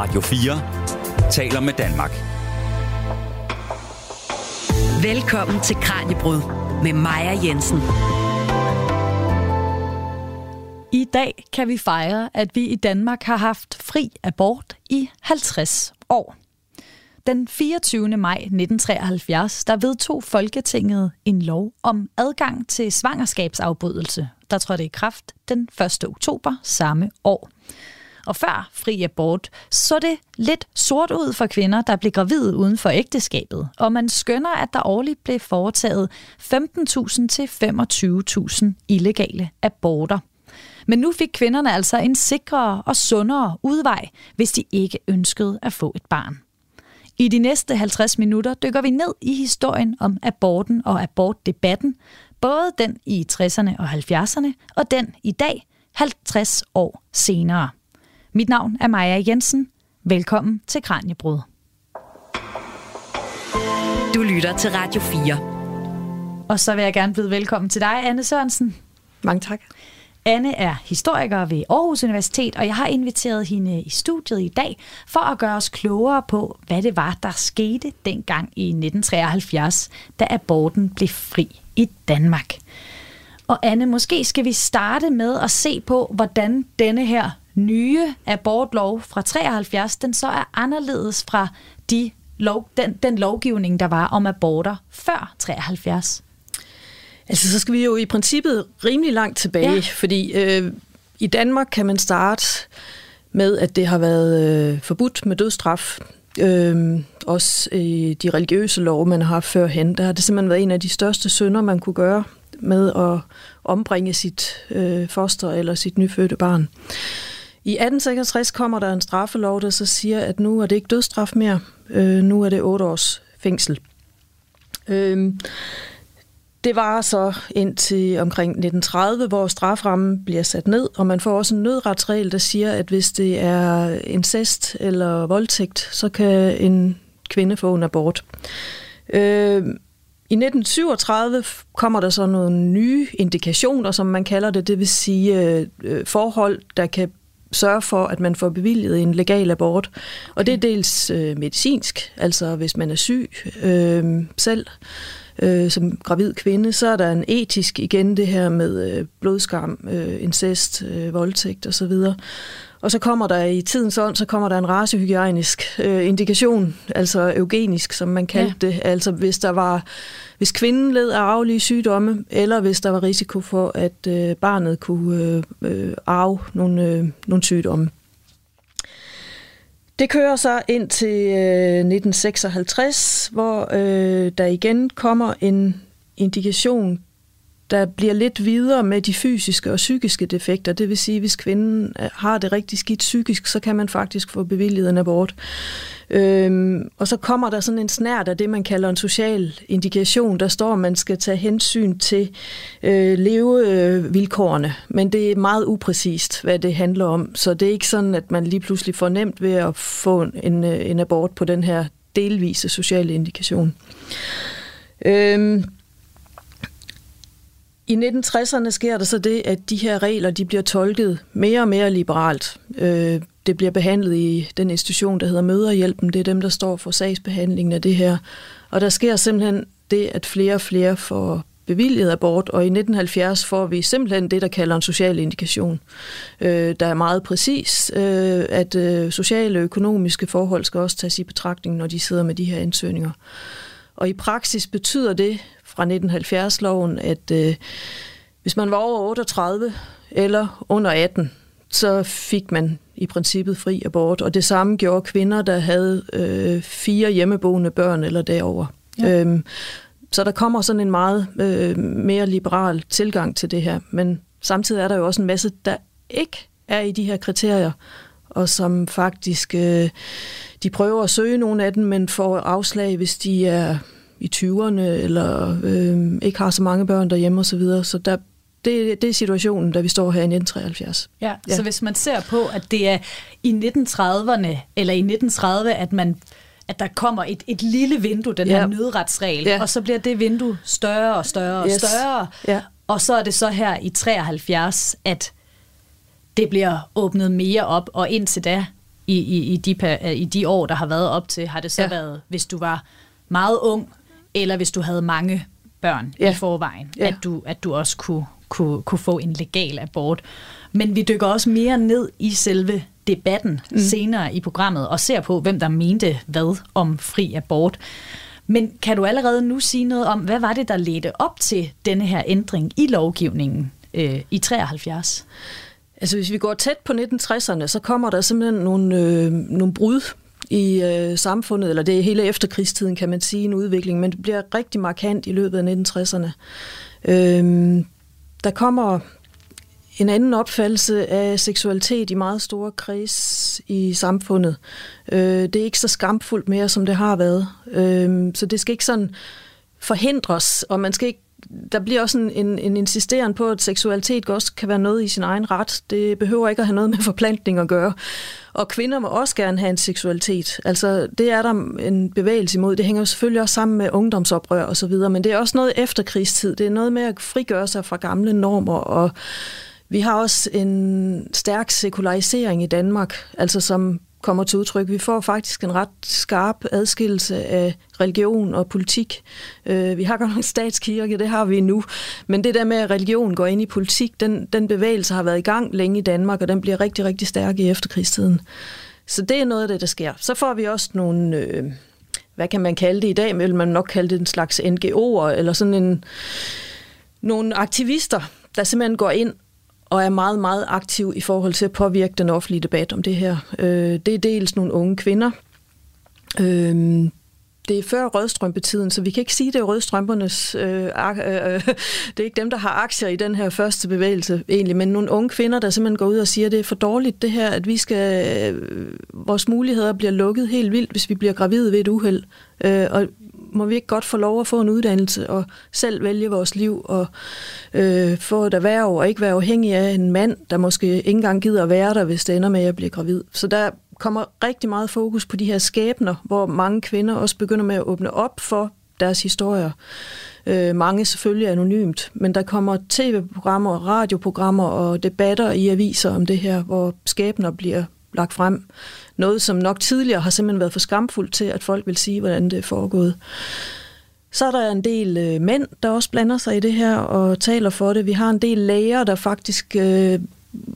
Radio 4 taler med Danmark. Velkommen til Kranjebrud med Maja Jensen. I dag kan vi fejre, at vi i Danmark har haft fri abort i 50 år. Den 24. maj 1973, der vedtog Folketinget en lov om adgang til svangerskabsafbrydelse, der trådte i kraft den 1. oktober samme år. Og før fri abort, så det lidt sort ud for kvinder, der blev gravide uden for ægteskabet. Og man skønner, at der årligt blev foretaget 15.000 til 25.000 illegale aborter. Men nu fik kvinderne altså en sikrere og sundere udvej, hvis de ikke ønskede at få et barn. I de næste 50 minutter dykker vi ned i historien om aborten og abortdebatten, både den i 60'erne og 70'erne, og den i dag, 50 år senere. Mit navn er Maja Jensen. Velkommen til Kranjebrud. Du lytter til Radio 4. Og så vil jeg gerne byde velkommen til dig, Anne Sørensen. Mange tak. Anne er historiker ved Aarhus Universitet, og jeg har inviteret hende i studiet i dag for at gøre os klogere på, hvad det var, der skete dengang i 1973, da aborten blev fri i Danmark. Og Anne, måske skal vi starte med at se på, hvordan denne her nye abortlov fra 73, den så er anderledes fra de lov, den, den lovgivning, der var om aborter før 73. Altså, så skal vi jo i princippet rimelig langt tilbage, ja. fordi øh, i Danmark kan man starte med, at det har været øh, forbudt med dødsstraf. Øh, også i de religiøse love, man har førhen, der har det simpelthen været en af de største synder, man kunne gøre med at ombringe sit øh, foster eller sit nyfødte barn. I 1866 kommer der en straffelov, der så siger, at nu er det ikke dødsstraf mere, øh, nu er det otte års fængsel. Øh, det var så indtil omkring 1930, hvor straframmen bliver sat ned, og man får også en nødretsregel, der siger, at hvis det er incest eller voldtægt, så kan en kvinde få en abort. Øh, i 1937 kommer der så nogle nye indikationer, som man kalder det, det vil sige øh, forhold, der kan sørge for, at man får bevilget en legal abort. Og det er dels øh, medicinsk, altså hvis man er syg øh, selv, øh, som gravid kvinde, så er der en etisk igen det her med øh, blodskam, øh, incest, øh, voldtægt osv. Og så kommer der i tidens ånd, så kommer der en racehygienisk øh, indikation, altså eugenisk, som man kaldte ja. det. Altså hvis der var, hvis kvinden led af arvelige sygdomme, eller hvis der var risiko for, at øh, barnet kunne øh, øh, arve nogle, øh, nogle sygdomme. Det kører så ind til øh, 1956, hvor øh, der igen kommer en indikation, der bliver lidt videre med de fysiske og psykiske defekter. Det vil sige, hvis kvinden øh, har det rigtig skidt psykisk, så kan man faktisk få bevilget en abort. Øhm, og så kommer der sådan en snært af det, man kalder en social indikation. Der står, at man skal tage hensyn til øh, levevilkårene, men det er meget upræcist, hvad det handler om. Så det er ikke sådan, at man lige pludselig får nemt ved at få en, øh, en abort på den her delvise sociale indikation. Øhm, i 1960'erne sker der så det, at de her regler de bliver tolket mere og mere liberalt. Øh, det bliver behandlet i den institution, der hedder Møderhjælpen. Det er dem, der står for sagsbehandlingen af det her. Og der sker simpelthen det, at flere og flere får bevilget abort, og i 1970 får vi simpelthen det, der kalder en social indikation, øh, der er meget præcis, øh, at øh, sociale og økonomiske forhold skal også tages i betragtning, når de sidder med de her ansøgninger. Og i praksis betyder det fra 1970-loven, at øh, hvis man var over 38 eller under 18, så fik man i princippet fri abort. Og det samme gjorde kvinder, der havde øh, fire hjemmeboende børn eller derover. Ja. Øhm, så der kommer sådan en meget øh, mere liberal tilgang til det her. Men samtidig er der jo også en masse, der ikke er i de her kriterier, og som faktisk, øh, de prøver at søge nogle af dem, men får afslag, hvis de er i 20'erne, eller øh, ikke har så mange børn derhjemme osv. Så, videre. så der, det, det er situationen, da vi står her i 1973. Ja, ja, så hvis man ser på, at det er i 1930'erne, eller i 1930, at man at der kommer et, et lille vindue, den ja. her nødretsregel, ja. og så bliver det vindue større og større og yes. større, ja. og så er det så her i 73, at det bliver åbnet mere op, og indtil da, i, i, i, de, i de år, der har været op til? Har det så ja. været, hvis du var meget ung, eller hvis du havde mange børn ja. i forvejen, ja. at, du, at du også kunne, kunne, kunne få en legal abort? Men vi dykker også mere ned i selve debatten mm. senere i programmet og ser på, hvem der mente hvad om fri abort. Men kan du allerede nu sige noget om, hvad var det, der ledte op til denne her ændring i lovgivningen øh, i 73? Altså hvis vi går tæt på 1960'erne, så kommer der simpelthen nogle, øh, nogle brud i øh, samfundet, eller det er hele efterkrigstiden, kan man sige, en udvikling, men det bliver rigtig markant i løbet af 1960'erne. Øh, der kommer en anden opfattelse af seksualitet i meget store kreds i samfundet. Øh, det er ikke så skamfuldt mere, som det har været. Øh, så det skal ikke sådan forhindres, og man skal ikke der bliver også en, en, en insisteren på, at seksualitet også kan være noget i sin egen ret. Det behøver ikke at have noget med forplantning at gøre. Og kvinder må også gerne have en seksualitet. Altså, det er der en bevægelse imod. Det hænger jo selvfølgelig også sammen med ungdomsoprør og så videre, men det er også noget efterkrigstid. Det er noget med at frigøre sig fra gamle normer og vi har også en stærk sekularisering i Danmark, altså som kommer til udtryk. Vi får faktisk en ret skarp adskillelse af religion og politik. Øh, vi har godt nok en statskirke, det har vi nu, men det der med, at religion går ind i politik, den, den bevægelse har været i gang længe i Danmark, og den bliver rigtig, rigtig stærk i efterkrigstiden. Så det er noget af det, der sker. Så får vi også nogle, øh, hvad kan man kalde det i dag, vil man nok kalde det en slags NGO'er, eller sådan en, nogle aktivister, der simpelthen går ind og er meget, meget aktiv i forhold til at påvirke den offentlige debat om det her. Øh, det er dels nogle unge kvinder. Øh, det er før rødstrømpetiden, så vi kan ikke sige, det er rødstrømpernes... Øh, øh, øh, det er ikke dem, der har aktier i den her første bevægelse egentlig, men nogle unge kvinder, der simpelthen går ud og siger, at det er for dårligt det her, at vi skal... Øh, vores muligheder bliver lukket helt vildt, hvis vi bliver gravide ved et uheld. Øh, og må vi ikke godt få lov at få en uddannelse og selv vælge vores liv og øh, få et erhverv og ikke være afhængig af en mand, der måske ikke engang gider at være der, hvis det ender med at bliver gravid. Så der kommer rigtig meget fokus på de her skæbner, hvor mange kvinder også begynder med at åbne op for deres historier. Øh, mange selvfølgelig anonymt, men der kommer tv-programmer, radioprogrammer og debatter i aviser om det her, hvor skæbner bliver lagt frem. Noget, som nok tidligere har simpelthen været for skamfuldt til, at folk vil sige, hvordan det er foregået. Så er der en del øh, mænd, der også blander sig i det her og taler for det. Vi har en del læger, der faktisk øh,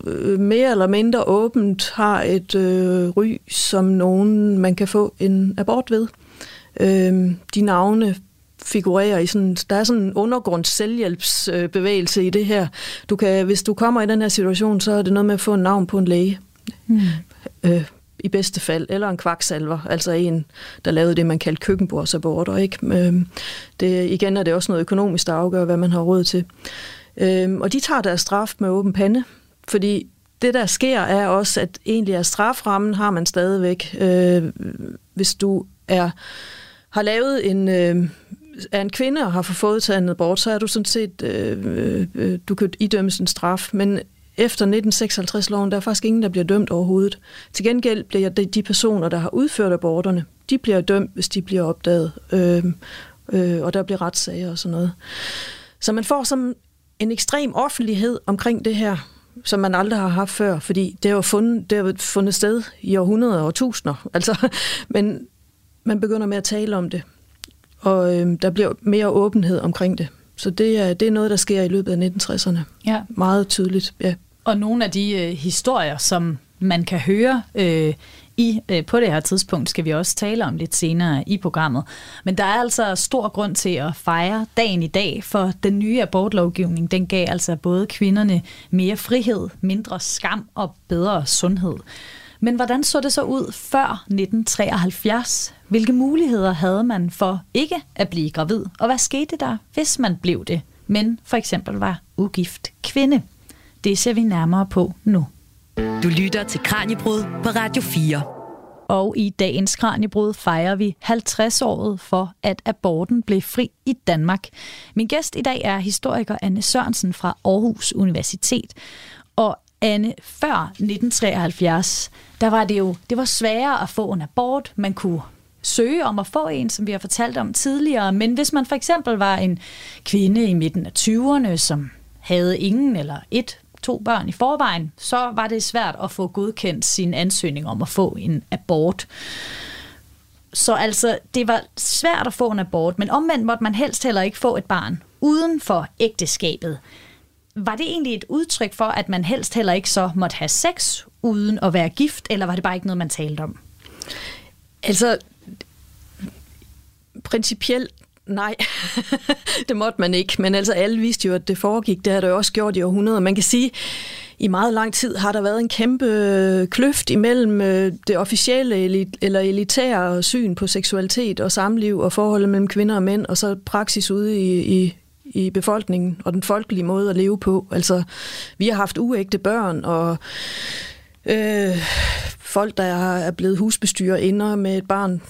øh, mere eller mindre åbent har et øh, ry, som nogen man kan få en abort ved. Øh, de navne figurerer i sådan, der er sådan en undergrunds selvhjælpsbevægelse i det her. Du kan, hvis du kommer i den her situation, så er det noget med at få en navn på en læge. Mm. Øh, i bedste fald, eller en kvaksalver, altså en, der lavede det, man kaldte køkkenbordsaborter. Ikke? Øhm, det, igen er det også noget økonomisk, der afgør, hvad man har råd til. Øhm, og de tager deres straf med åben pande, fordi det, der sker, er også, at egentlig er straframmen har man stadigvæk. Øh, hvis du er har lavet en, øh, er en kvinde og har fået taget en abort, så er du sådan set, øh, øh, øh du kan idømmes en straf. Men efter 1956-loven, der er faktisk ingen, der bliver dømt overhovedet. Til gengæld bliver de personer, der har udført aborterne, de bliver dømt, hvis de bliver opdaget, øh, øh, og der bliver retssager og sådan noget. Så man får som en ekstrem offentlighed omkring det her, som man aldrig har haft før, fordi det har jo fundet, det har fundet sted i århundreder og tusinder. Altså, men man begynder med at tale om det, og øh, der bliver mere åbenhed omkring det. Så det er, det er noget, der sker i løbet af 1960'erne. Ja. Meget tydeligt, ja. Og nogle af de øh, historier, som man kan høre øh, i øh, på det her tidspunkt, skal vi også tale om lidt senere i programmet. Men der er altså stor grund til at fejre dagen i dag, for den nye abortlovgivning, den gav altså både kvinderne mere frihed, mindre skam og bedre sundhed. Men hvordan så det så ud før 1973? Hvilke muligheder havde man for ikke at blive gravid? Og hvad skete der, hvis man blev det, men for eksempel var ugift kvinde? Det ser vi nærmere på nu. Du lytter til Kranjebrud på Radio 4. Og i dagens Kranjebrud fejrer vi 50-året for, at aborten blev fri i Danmark. Min gæst i dag er historiker Anne Sørensen fra Aarhus Universitet. Og Anne, før 1973, der var det jo det var sværere at få en abort. Man kunne søge om at få en, som vi har fortalt om tidligere. Men hvis man for eksempel var en kvinde i midten af 20'erne, som havde ingen eller et to børn i forvejen, så var det svært at få godkendt sin ansøgning om at få en abort. Så altså, det var svært at få en abort, men omvendt måtte man helst heller ikke få et barn uden for ægteskabet. Var det egentlig et udtryk for, at man helst heller ikke så måtte have sex uden at være gift, eller var det bare ikke noget, man talte om? Altså, principielt nej, det måtte man ikke. Men altså alle vidste jo, at det foregik. Det har der jo også gjort i århundreder. Man kan sige, i meget lang tid har der været en kæmpe øh, kløft imellem øh, det officielle eller elitære syn på seksualitet og samliv og forholdet mellem kvinder og mænd, og så praksis ude i, i, i befolkningen og den folkelige måde at leve på. Altså, vi har haft uægte børn, og øh, folk, der er blevet husbestyrer inder med et barn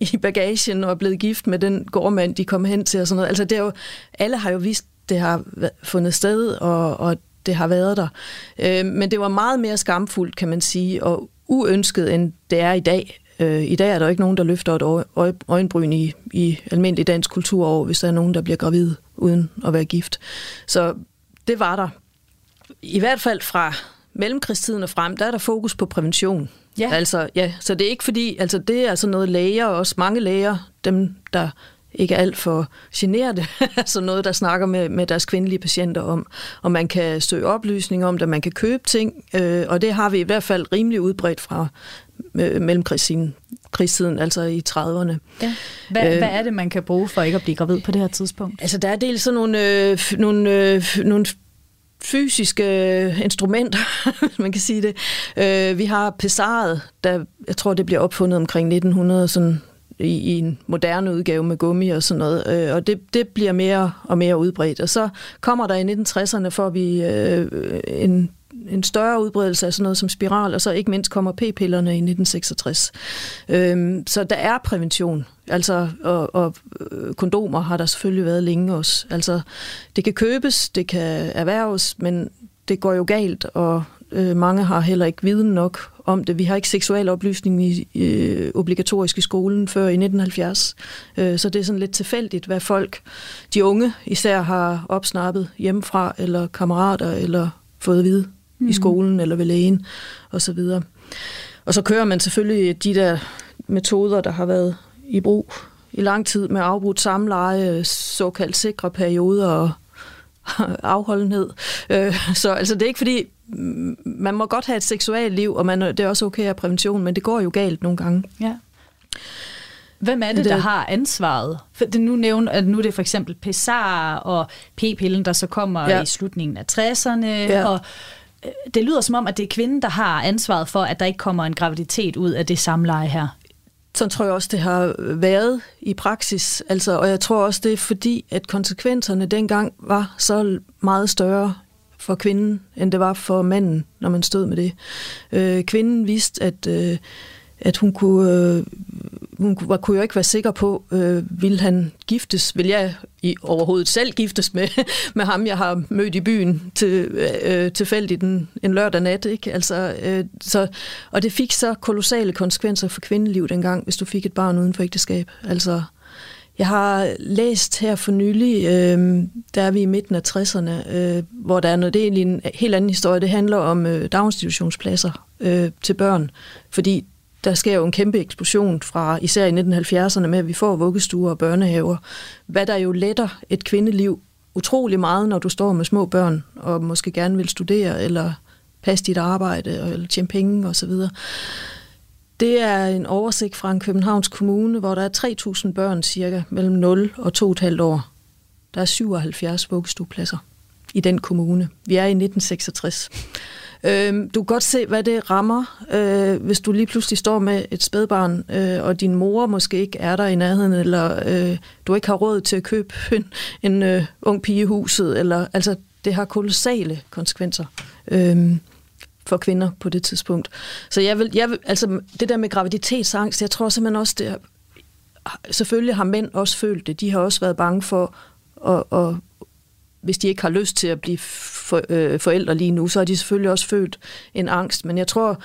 i bagagen og er blevet gift med den gårdmand, de kom hen til og sådan noget. Altså, det er jo, alle har jo vist, det har fundet sted, og, og det har været der. Øh, men det var meget mere skamfuldt, kan man sige, og uønsket, end det er i dag. Øh, I dag er der ikke nogen, der løfter et øjenbryn i, i almindelig dansk kulturår, hvis der er nogen, der bliver gravid uden at være gift. Så det var der. I hvert fald fra mellemkrigstiden og frem, der er der fokus på prævention. Ja. Altså, ja, så det er ikke fordi, altså det er sådan noget læger, også mange læger, dem der ikke alt for generte, altså noget, der snakker med, med deres kvindelige patienter om, og man kan søge oplysning om det, man kan købe ting, øh, og det har vi i hvert fald rimelig udbredt fra øh, mellemkrigstiden, krigstiden, altså i 30'erne. Ja. Hvad, øh, hvad er det, man kan bruge for ikke at blive gravid på det her tidspunkt? Altså, der er dels sådan nogle, øh, nogle, øh, nogle fysiske øh, instrumenter, hvis man kan sige det. Øh, vi har pesaret, der jeg tror, det bliver opfundet omkring 1900, sådan i, i en moderne udgave med gummi og sådan noget, øh, og det, det bliver mere og mere udbredt. Og så kommer der i 1960'erne, får vi øh, en en større udbredelse af sådan noget som spiral, og så ikke mindst kommer p-pillerne i 1966. Øhm, så der er prævention, altså, og, og øh, kondomer har der selvfølgelig været længe også. Altså, det kan købes, det kan erhverves, men det går jo galt, og øh, mange har heller ikke viden nok om det. Vi har ikke seksuel oplysning i, øh, obligatorisk i skolen før i 1970, øh, så det er sådan lidt tilfældigt, hvad folk, de unge især, har opsnappet hjemmefra, eller kammerater, eller fået at vide mm. i skolen eller ved lægen osv. Og, og så kører man selvfølgelig de der metoder, der har været i brug i lang tid med afbrudt samleje, såkaldt sikre perioder og afholdenhed. Øh, så altså, det er ikke fordi, man må godt have et seksuelt liv, og man, det er også okay at prævention, men det går jo galt nogle gange. Ja. Hvem er det, der har ansvaret? For det nu nævner, at nu er det for eksempel PSAR og p-pillen, der så kommer ja. i slutningen af 60'erne, ja. og Øh, det lyder som om, at det er kvinden, der har ansvaret for, at der ikke kommer en graviditet ud af det samleje her. Sådan tror jeg også, det har været i praksis. Altså, og jeg tror også, det er fordi, at konsekvenserne dengang var så meget større for kvinden, end det var for manden, når man stod med det. Øh, kvinden vidste, at, øh, at hun kunne... Øh, var, kunne, kunne jo ikke være sikker på, øh, vil han giftes, vil jeg i overhovedet selv giftes med, med ham, jeg har mødt i byen til, øh, tilfældigt en, en lørdag nat. Ikke? Altså, øh, så, og det fik så kolossale konsekvenser for kvindeliv dengang, hvis du fik et barn uden for ægteskab. Altså, jeg har læst her for nylig, øh, der er vi i midten af 60'erne, øh, hvor der er noget, det er egentlig en helt anden historie. Det handler om øh, daginstitutionspladser øh, til børn, fordi der sker jo en kæmpe eksplosion fra især i 1970'erne med, at vi får vuggestuer og børnehaver, hvad der jo letter et kvindeliv utrolig meget, når du står med små børn og måske gerne vil studere eller passe dit arbejde eller tjene penge osv. Det er en oversigt fra en Københavns Kommune, hvor der er 3.000 børn cirka mellem 0 og 2,5 år. Der er 77 vuggestuepladser i den kommune. Vi er i 1966. Øh, du kan godt se, hvad det rammer, øh, hvis du lige pludselig står med et spædbarn, øh, og din mor måske ikke er der i nærheden, eller øh, du ikke har råd til at købe en, en øh, ung pige i huset. Eller, altså, det har kolossale konsekvenser. Øh, for kvinder på det tidspunkt. Så jeg vil, jeg vil, altså det der med graviditetsangst, jeg tror simpelthen også, det er, selvfølgelig har mænd også følt det. De har også været bange for at, at, hvis de ikke har lyst til at blive for, øh, forældre lige nu, så har de selvfølgelig også følt en angst. Men jeg tror,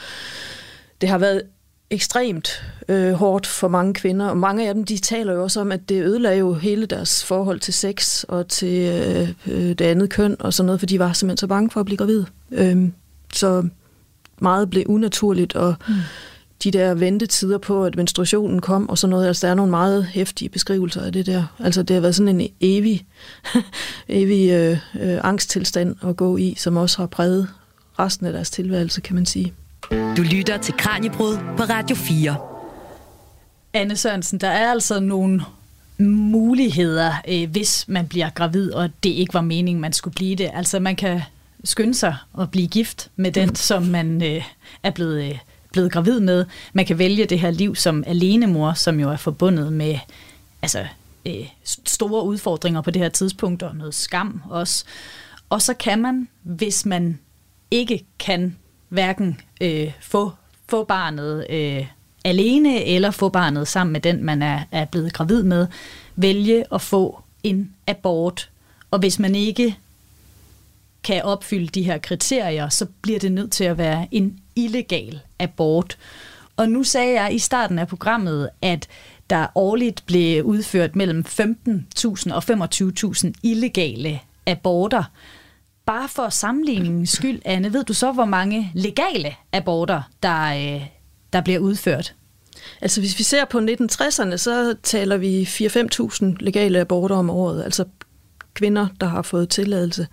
det har været ekstremt øh, hårdt for mange kvinder, og mange af dem, de taler jo også om, at det ødelagde jo hele deres forhold til sex og til øh, øh, det andet køn og sådan noget, for de var simpelthen så bange for at blive gravid. Øh, så meget blev unaturligt, og mm de der ventetider på, at menstruationen kom og sådan noget, altså der er nogle meget hæftige beskrivelser af det der. Altså det har været sådan en evig, evig øh, øh, angsttilstand at gå i, som også har præget resten af deres tilværelse, kan man sige. Du lytter til Kranjebrud på Radio 4. Anne Sørensen, der er altså nogle muligheder, øh, hvis man bliver gravid, og det ikke var meningen, man skulle blive det. Altså man kan skynde sig at blive gift med den, som man øh, er blevet, øh, blevet gravid med. Man kan vælge det her liv som alenemor, som jo er forbundet med altså, øh, store udfordringer på det her tidspunkt, og noget skam også. Og så kan man, hvis man ikke kan hverken øh, få, få barnet øh, alene eller få barnet sammen med den, man er, er blevet gravid med, vælge at få en abort. Og hvis man ikke kan opfylde de her kriterier, så bliver det nødt til at være en illegal abort. Og nu sagde jeg i starten af programmet, at der årligt blev udført mellem 15.000 og 25.000 illegale aborter. Bare for sammenligningens skyld, Anne, ved du så, hvor mange legale aborter, der, øh, der bliver udført? Altså hvis vi ser på 1960'erne, så taler vi 4-5.000 legale aborter om året, altså kvinder, der har fået tilladelse.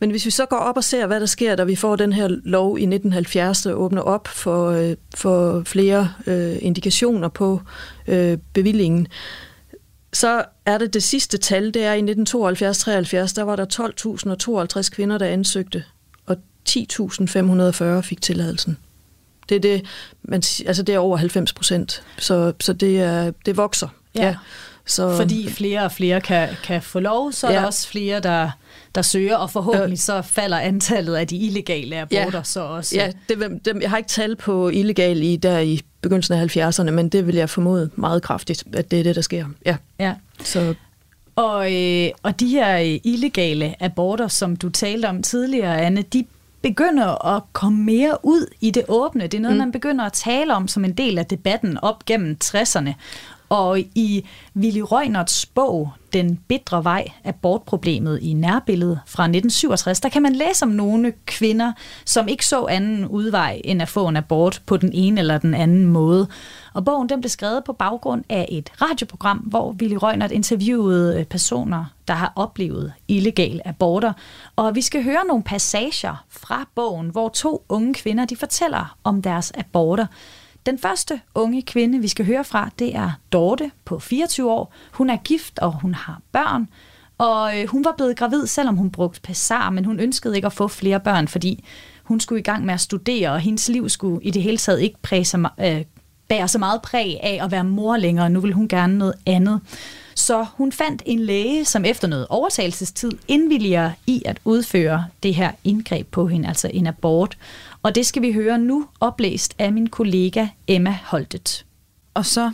Men hvis vi så går op og ser, hvad der sker, da vi får den her lov i 1970, der åbner op for, øh, for flere øh, indikationer på øh, bevillingen, så er det det sidste tal, det er i 1972-73, der var der 12.052 kvinder, der ansøgte, og 10.540 fik tilladelsen. Det er, det, man, altså det er over 90 procent, så, så det, er, det vokser. Ja. ja. Så, Fordi flere og flere kan, kan få lov, så ja. er der også flere, der, der søger, og forhåbentlig så falder antallet af de illegale aborter ja. så også. Ja, det, det, jeg har ikke tal på illegale i, der i begyndelsen af 70'erne, men det vil jeg formode meget kraftigt, at det er det, der sker. Ja. ja. Så. Og, øh, og de her øh, illegale aborter, som du talte om tidligere, Anne, de begynder at komme mere ud i det åbne. Det er noget, mm. man begynder at tale om som en del af debatten op gennem 60'erne. Og i Willy Røgnerts bog, Den bitre vej, abortproblemet i nærbilledet fra 1967, der kan man læse om nogle kvinder, som ikke så anden udvej end at få en abort på den ene eller den anden måde. Og bogen den blev skrevet på baggrund af et radioprogram, hvor Willy Røgnert interviewede øh, personer, der har oplevet illegal aborter. Og vi skal høre nogle passager fra bogen, hvor to unge kvinder de fortæller om deres aborter. Den første unge kvinde, vi skal høre fra, det er Dorte på 24 år. Hun er gift, og hun har børn. Og øh, hun var blevet gravid, selvom hun brugte Pessar, men hun ønskede ikke at få flere børn, fordi hun skulle i gang med at studere, og hendes liv skulle i det hele taget ikke præge sig, øh, bære så meget præg af at være mor længere. Nu vil hun gerne noget andet. Så hun fandt en læge, som efter noget overtagelsestid indvilliger i at udføre det her indgreb på hende, altså en abort. Og det skal vi høre nu oplæst af min kollega Emma Holtet. Og så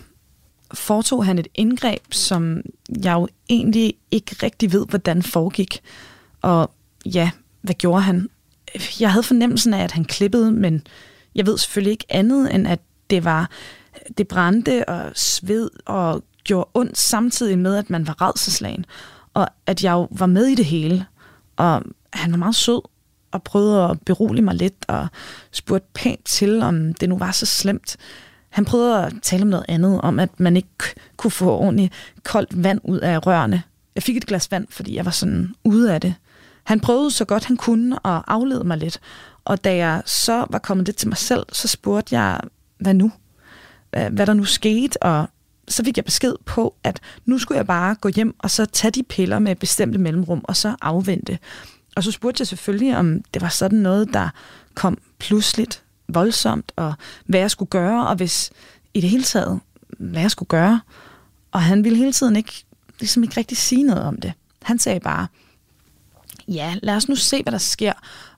foretog han et indgreb, som jeg jo egentlig ikke rigtig ved, hvordan foregik. Og ja, hvad gjorde han? Jeg havde fornemmelsen af, at han klippede, men jeg ved selvfølgelig ikke andet, end at det var det brændte og sved og gjorde ondt samtidig med, at man var redselslagen. Og at jeg jo var med i det hele. Og han var meget sød og prøvede at berolige mig lidt og spurgte pænt til, om det nu var så slemt. Han prøvede at tale om noget andet, om at man ikke kunne få ordentligt koldt vand ud af rørene. Jeg fik et glas vand, fordi jeg var sådan ude af det. Han prøvede så godt han kunne at aflede mig lidt, og da jeg så var kommet lidt til mig selv, så spurgte jeg, hvad nu? Hvad der nu skete, og så fik jeg besked på, at nu skulle jeg bare gå hjem og så tage de piller med bestemte mellemrum, og så afvente. Og så spurgte jeg selvfølgelig, om det var sådan noget, der kom pludseligt, voldsomt, og hvad jeg skulle gøre, og hvis i det hele taget, hvad jeg skulle gøre. Og han ville hele tiden ikke, ligesom ikke rigtig sige noget om det. Han sagde bare, ja, lad os nu se, hvad der sker.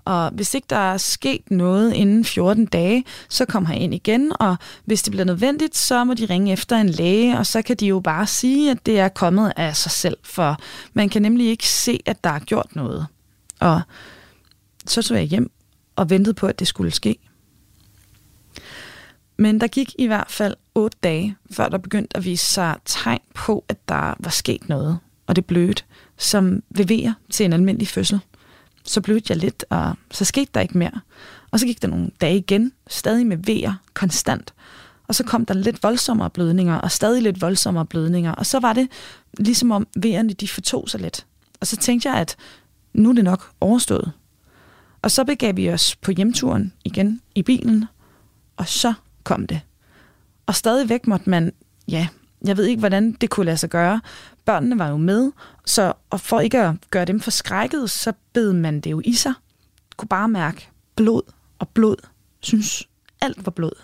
Og hvis ikke der er sket noget inden 14 dage, så kom han ind igen, og hvis det bliver nødvendigt, så må de ringe efter en læge, og så kan de jo bare sige, at det er kommet af sig selv, for man kan nemlig ikke se, at der er gjort noget. Og så tog jeg hjem og ventede på, at det skulle ske. Men der gik i hvert fald otte dage, før der begyndte at vise sig tegn på, at der var sket noget, og det blødte, som vever til en almindelig fødsel. Så blødte jeg lidt, og så skete der ikke mere. Og så gik der nogle dage igen, stadig med vejer, konstant. Og så kom der lidt voldsommere blødninger, og stadig lidt voldsommere blødninger. Og så var det ligesom om vejerne, de fortog sig lidt. Og så tænkte jeg, at nu er det nok overstået. Og så begav vi os på hjemturen igen i bilen, og så kom det. Og stadigvæk måtte man, ja, jeg ved ikke, hvordan det kunne lade sig gøre. Børnene var jo med, så og for ikke at gøre dem forskrækket, så bed man det jo i sig. Kunne bare mærke blod og blod. Synes alt var blod.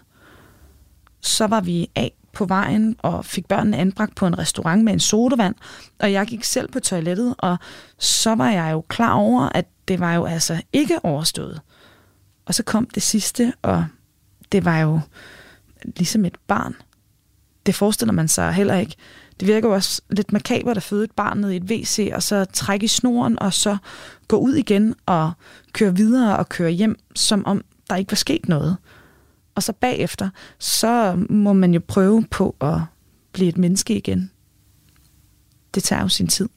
Så var vi af på vejen og fik børnene anbragt på en restaurant med en sodavand, og jeg gik selv på toilettet, og så var jeg jo klar over, at det var jo altså ikke overstået. Og så kom det sidste, og det var jo ligesom et barn. Det forestiller man sig heller ikke. Det virker jo også lidt makabert at føde et barn ned i et WC, og så trække i snoren, og så gå ud igen og køre videre og køre hjem, som om der ikke var sket noget. Og så bagefter, så må man jo prøve på at blive et menneske igen. Det tager jo sin tid.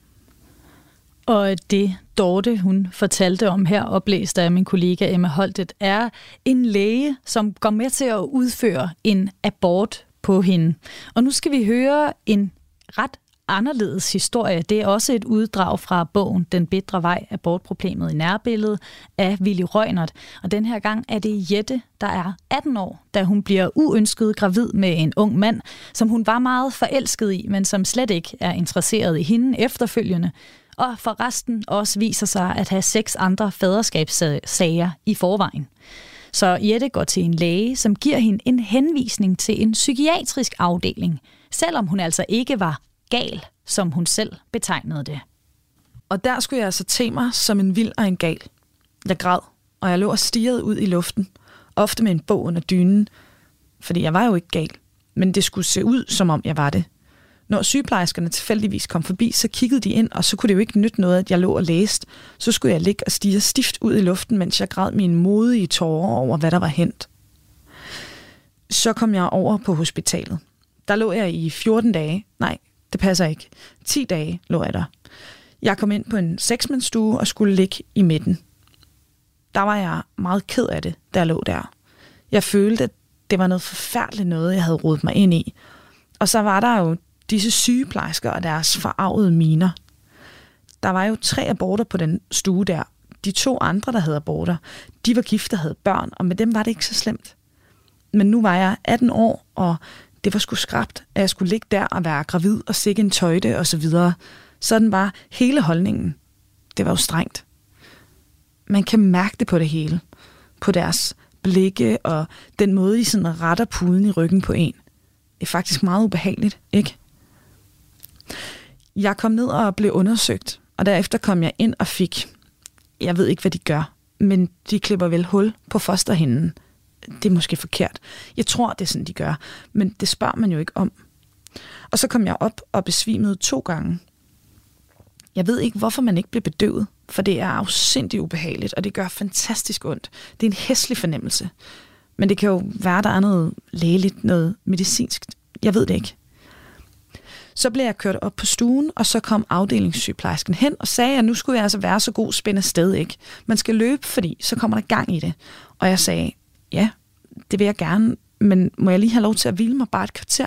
Og det Dorte, hun fortalte om her, oplæst af min kollega Emma Holtet, er en læge, som går med til at udføre en abort på hende. Og nu skal vi høre en ret anderledes historie. Det er også et uddrag fra bogen Den bedre vej af bortproblemet i nærbilledet af Willy Røgnert. Og den her gang er det Jette, der er 18 år, da hun bliver uønsket gravid med en ung mand, som hun var meget forelsket i, men som slet ikke er interesseret i hende efterfølgende og for resten også viser sig at have seks andre faderskabssager i forvejen. Så Jette går til en læge, som giver hende en henvisning til en psykiatrisk afdeling, selvom hun altså ikke var gal, som hun selv betegnede det. Og der skulle jeg altså te mig som en vild og en gal. Jeg græd, og jeg lå og stirrede ud i luften, ofte med en bog under dynen, fordi jeg var jo ikke gal, men det skulle se ud, som om jeg var det. Når sygeplejerskerne tilfældigvis kom forbi, så kiggede de ind, og så kunne det jo ikke nytte noget, at jeg lå og læste. Så skulle jeg ligge og stige stift ud i luften, mens jeg græd mine modige tårer over, hvad der var hent. Så kom jeg over på hospitalet. Der lå jeg i 14 dage. Nej, det passer ikke. 10 dage lå jeg der. Jeg kom ind på en seksmandsstue og skulle ligge i midten. Der var jeg meget ked af det, der lå der. Jeg følte, at det var noget forfærdeligt noget, jeg havde rodet mig ind i. Og så var der jo disse sygeplejersker og deres forarvede miner. Der var jo tre aborter på den stue der. De to andre, der havde aborter, de var gift og havde børn, og med dem var det ikke så slemt. Men nu var jeg 18 år, og det var sgu skrabt, at jeg skulle ligge der og være gravid og sikke en tøjte og så videre. Sådan var hele holdningen. Det var jo strengt. Man kan mærke det på det hele. På deres blikke og den måde, de sådan retter puden i ryggen på en. Det er faktisk meget ubehageligt, ikke? Jeg kom ned og blev undersøgt, og derefter kom jeg ind og fik, jeg ved ikke, hvad de gør, men de klipper vel hul på fosterhinden. Det er måske forkert. Jeg tror, det er sådan, de gør, men det spørger man jo ikke om. Og så kom jeg op og besvimede to gange. Jeg ved ikke, hvorfor man ikke blev bedøvet, for det er afsindig ubehageligt, og det gør fantastisk ondt. Det er en hæslig fornemmelse. Men det kan jo være, der er noget lægeligt, noget medicinsk. Jeg ved det ikke. Så blev jeg kørt op på stuen, og så kom afdelingssygeplejersken hen og sagde, at nu skulle jeg altså være så god spænde sted, ikke? Man skal løbe, fordi så kommer der gang i det. Og jeg sagde, ja, det vil jeg gerne, men må jeg lige have lov til at hvile mig bare et kvarter?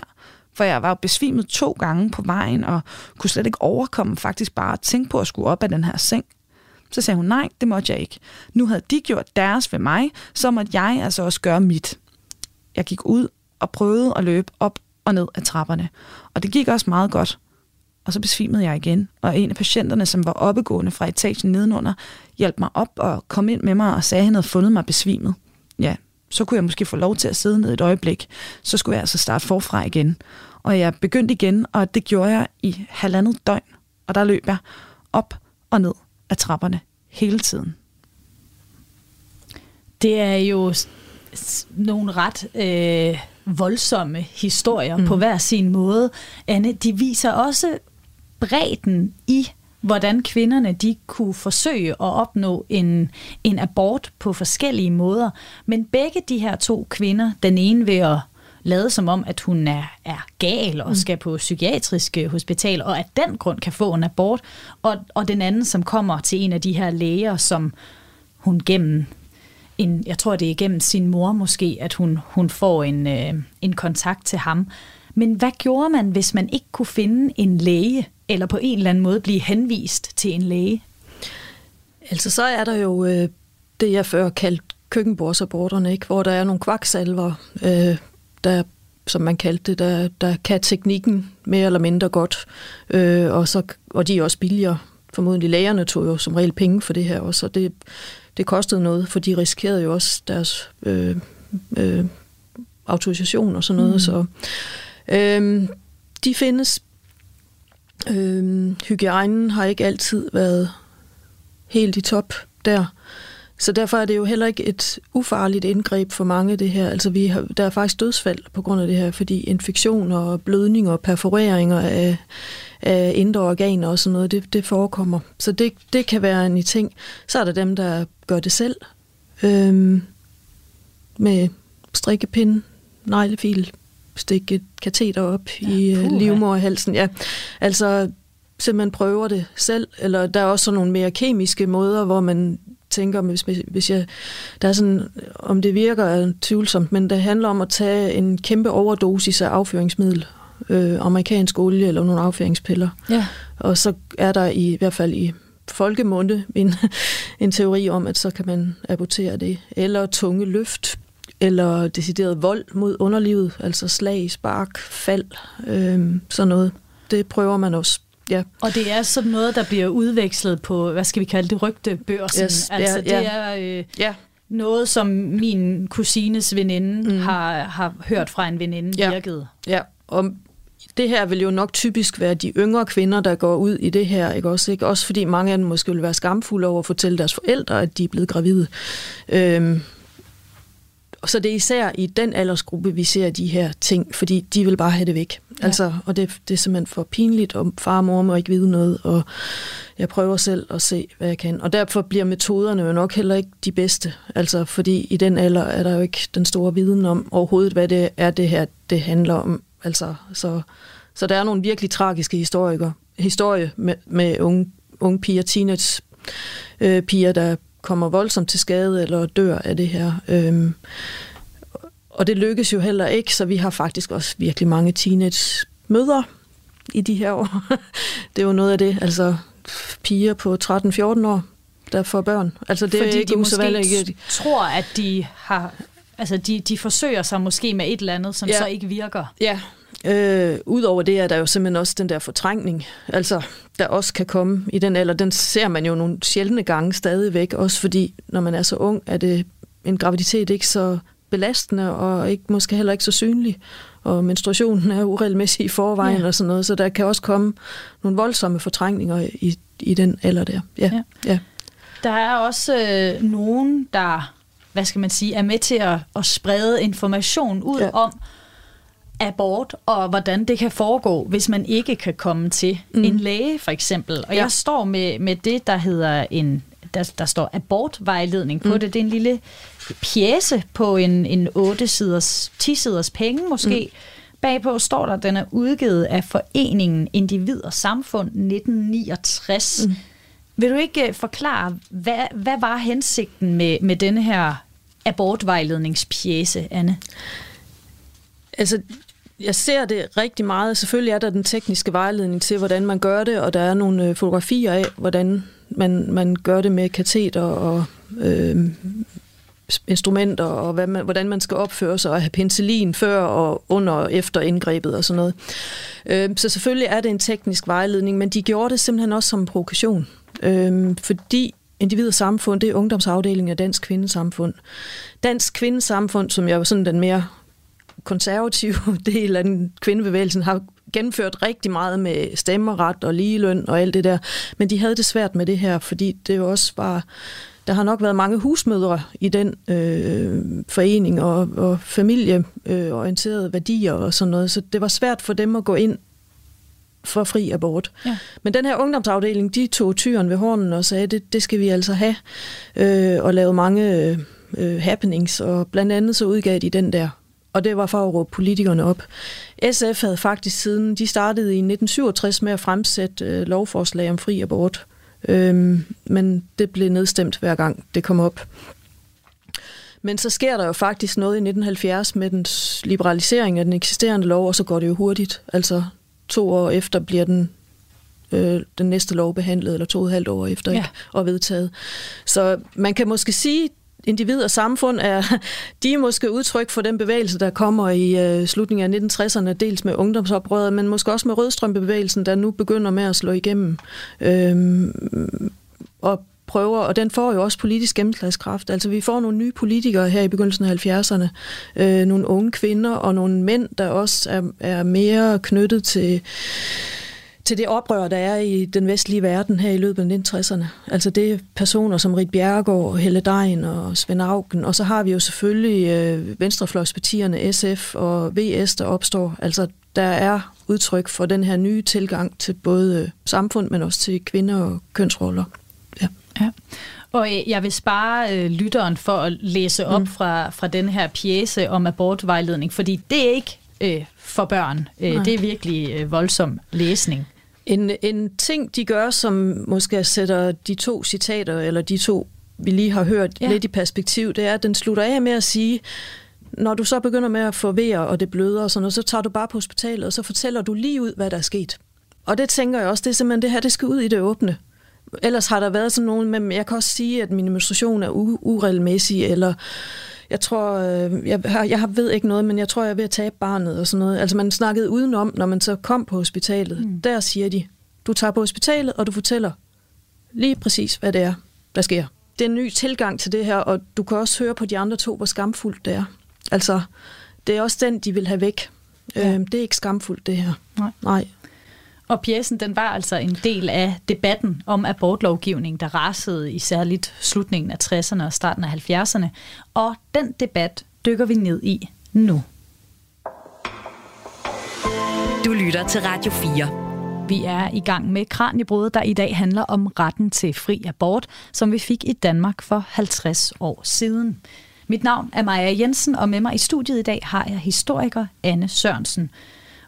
For jeg var jo besvimet to gange på vejen, og kunne slet ikke overkomme faktisk bare at tænke på at skulle op af den her seng. Så sagde hun, nej, det måtte jeg ikke. Nu havde de gjort deres ved mig, så måtte jeg altså også gøre mit. Jeg gik ud og prøvede at løbe op og ned ad trapperne. Og det gik også meget godt. Og så besvimede jeg igen, og en af patienterne, som var oppegående fra etagen nedenunder, hjalp mig op og kom ind med mig og sagde, at han havde fundet mig besvimet. Ja, så kunne jeg måske få lov til at sidde ned et øjeblik. Så skulle jeg altså starte forfra igen. Og jeg begyndte igen, og det gjorde jeg i halvandet døgn. Og der løb jeg op og ned af trapperne hele tiden. Det er jo nogle ret øh, voldsomme historier mm. på hver sin måde. Anne, de viser også bredden i, hvordan kvinderne de kunne forsøge at opnå en, en abort på forskellige måder. Men begge de her to kvinder, den ene ved at lavet som om, at hun er, er gal og mm. skal på psykiatrisk øh, hospital, og af den grund kan få en abort. Og, og den anden, som kommer til en af de her læger, som hun gennem en, jeg tror det er gennem sin mor måske, at hun, hun får en, øh, en kontakt til ham. Men hvad gjorde man, hvis man ikke kunne finde en læge, eller på en eller anden måde blive henvist til en læge? Altså så er der jo øh, det, jeg før kaldte køkkenbordsaborterne, ikke? hvor der er nogle kvaksalver, øh, der, som man kaldte det, der, der kan teknikken mere eller mindre godt, øh, og, så, og de er også billigere. Formodentlig lægerne tog jo som regel penge for det her, og så det, det kostede noget, for de riskerede jo også deres øh, øh, autorisation og sådan noget. Mm. Så Øhm, de findes. Øhm, hygiejnen har ikke altid været helt i top der. Så derfor er det jo heller ikke et ufarligt indgreb for mange det her. Altså vi har, der er faktisk dødsfald på grund af det her, fordi infektioner og blødninger og perforeringer af, af indre organer og sådan noget, det, det forekommer. Så det, det kan være en ting. Så er der dem, der gør det selv øhm, med strikkepind, neglefil, stikke et kateter op ja, i uh, livmorhalsen. Ja, altså simpelthen prøver det selv, eller der er også sådan nogle mere kemiske måder, hvor man tænker, hvis, hvis jeg, der er sådan, om det virker er tvivlsomt, men det handler om at tage en kæmpe overdosis af afføringsmiddel, øh, amerikansk olie eller nogle afføringspiller. Ja. Og så er der i, i hvert fald i folkemunde en, en teori om, at så kan man abortere det. Eller tunge løft, eller decideret vold mod underlivet, altså slag, spark, fald, øh, sådan noget. Det prøver man også Ja. Og det er sådan noget, der bliver udvekslet på, hvad skal vi kalde det, rygtebørsen. Yes, altså ja, det ja. er øh, ja. noget, som min kusines veninde mm. har, har hørt fra en veninde ja. virkede. Ja, og det her vil jo nok typisk være de yngre kvinder, der går ud i det her, ikke også? Ikke? Også fordi mange af dem måske vil være skamfulde over at fortælle deres forældre, at de er blevet gravide. Øhm, så det er især i den aldersgruppe, vi ser de her ting, fordi de vil bare have det væk. Ja. Altså, og det, det er simpelthen for pinligt, og far og mor må ikke vide noget, og jeg prøver selv at se, hvad jeg kan. Og derfor bliver metoderne jo nok heller ikke de bedste, altså fordi i den alder er der jo ikke den store viden om overhovedet, hvad det er, det her det handler om. Altså, så, så der er nogle virkelig tragiske historier, historie med, med unge, unge piger, teenage øh, piger, der kommer voldsomt til skade eller dør af det her. Øhm, og det lykkes jo heller ikke, så vi har faktisk også virkelig mange teenage mødre i de her år. det er jo noget af det, altså piger på 13-14 år, der får børn. Altså det Fordi er ikke de måske ikke tror, at de har Altså, de, de forsøger sig måske med et eller andet, som ja. så ikke virker. Ja, øh, udover det er der jo simpelthen også den der fortrængning, altså, der også kan komme i den alder. Den ser man jo nogle sjældne gange stadigvæk, også fordi, når man er så ung, er det en graviditet ikke så belastende, og ikke, måske heller ikke så synlig. Og menstruationen er uregelmæssig i forvejen ja. og sådan noget, så der kan også komme nogle voldsomme fortrængninger i, i den alder der. Ja. Ja. ja. Der er også øh, nogen, der hvad skal man sige, er med til at, at sprede information ud ja. om abort, og hvordan det kan foregå, hvis man ikke kan komme til mm. en læge, for eksempel. Og ja. jeg står med, med det, der hedder en, der, der står abortvejledning på mm. det. Det er en lille pjæse på en, en 8-siders, 10-siders penge måske. Mm. Bagpå står der, at den er udgivet af Foreningen Individ og Samfund 1969. Mm. Vil du ikke øh, forklare, hvad, hvad var hensigten med, med denne her abortvejledningspjæse, Anne? Altså, jeg ser det rigtig meget. Selvfølgelig er der den tekniske vejledning til, hvordan man gør det, og der er nogle øh, fotografier af, hvordan man, man gør det med kateter og øh, instrumenter, og hvad man, hvordan man skal opføre sig, og have penicillin før og under og efter indgrebet og sådan noget. Øh, så selvfølgelig er det en teknisk vejledning, men de gjorde det simpelthen også som en provokation. Øh, fordi Individ og Samfund, det er ungdomsafdelingen af Dansk Kvindesamfund. Dansk Kvindesamfund, som jeg var sådan den mere konservative del af den kvindebevægelsen, har gennemført rigtig meget med stemmeret og ligeløn og alt det der. Men de havde det svært med det her, fordi det jo også var... Der har nok været mange husmødre i den øh, forening og, og familieorienterede øh, værdier og sådan noget, så det var svært for dem at gå ind for fri abort. Ja. Men den her ungdomsafdeling, de tog tyren ved hornen og sagde, det, det skal vi altså have, øh, og lavede mange øh, happenings, og blandt andet så udgav de den der og det var for at råbe politikerne op. SF havde faktisk siden, de startede i 1967 med at fremsætte øh, lovforslag om fri abort, øhm, men det blev nedstemt hver gang det kom op. Men så sker der jo faktisk noget i 1970 med den liberalisering af den eksisterende lov, og så går det jo hurtigt. Altså to år efter bliver den øh, den næste lov behandlet, eller to og et halvt år efter, ja. ikke? og vedtaget. Så man kan måske sige, individ og samfund er, de er måske udtryk for den bevægelse, der kommer i øh, slutningen af 1960'erne, dels med ungdomsoprøret, men måske også med rødstrømbevægelsen, der nu begynder med at slå igennem. Øhm, og prøver, og den får jo også politisk gennemslagskraft. Altså vi får nogle nye politikere her i begyndelsen af 70'erne, øh, nogle unge kvinder og nogle mænd, der også er, er mere knyttet til til det oprør, der er i den vestlige verden her i løbet af 1960'erne. Altså det er personer som Rit Bjergård, Helle Dein og Svend Augen, og så har vi jo selvfølgelig øh, venstrefløjspartierne SF og VS, der opstår. Altså der er udtryk for den her nye tilgang til både øh, samfund, men også til kvinder og kønsroller. Ja. ja. Og øh, jeg vil spare øh, lytteren for at læse op mm. fra, fra den her pjæse om abortvejledning, fordi det er ikke øh, for børn. Øh, det er virkelig øh, voldsom læsning. En, en ting, de gør, som måske sætter de to citater, eller de to, vi lige har hørt, ja. lidt i perspektiv, det er, at den slutter af med at sige, når du så begynder med at få vejer, og det bløder og sådan noget, så tager du bare på hospitalet, og så fortæller du lige ud, hvad der er sket. Og det tænker jeg også, det er simpelthen det her, det skal ud i det åbne. Ellers har der været sådan nogen, men jeg kan også sige, at min menstruation er uregelmæssig, eller jeg tror, øh, jeg, jeg ved ikke noget, men jeg tror, jeg er ved at tabe barnet og sådan noget. Altså man snakkede udenom, når man så kom på hospitalet. Mm. Der siger de, du tager på hospitalet, og du fortæller lige præcis, hvad det er, der sker. Det er en ny tilgang til det her, og du kan også høre på de andre to, hvor skamfuldt det er. Altså, det er også den, de vil have væk. Ja. Øhm, det er ikke skamfuldt, det her. Nej. Nej. Og pjæsen den var altså en del af debatten om abortlovgivning, der rasede i særligt slutningen af 60'erne og starten af 70'erne. Og den debat dykker vi ned i nu. Du lytter til Radio 4. Vi er i gang med Kranjebrud, der i dag handler om retten til fri abort, som vi fik i Danmark for 50 år siden. Mit navn er Maja Jensen, og med mig i studiet i dag har jeg historiker Anne Sørensen.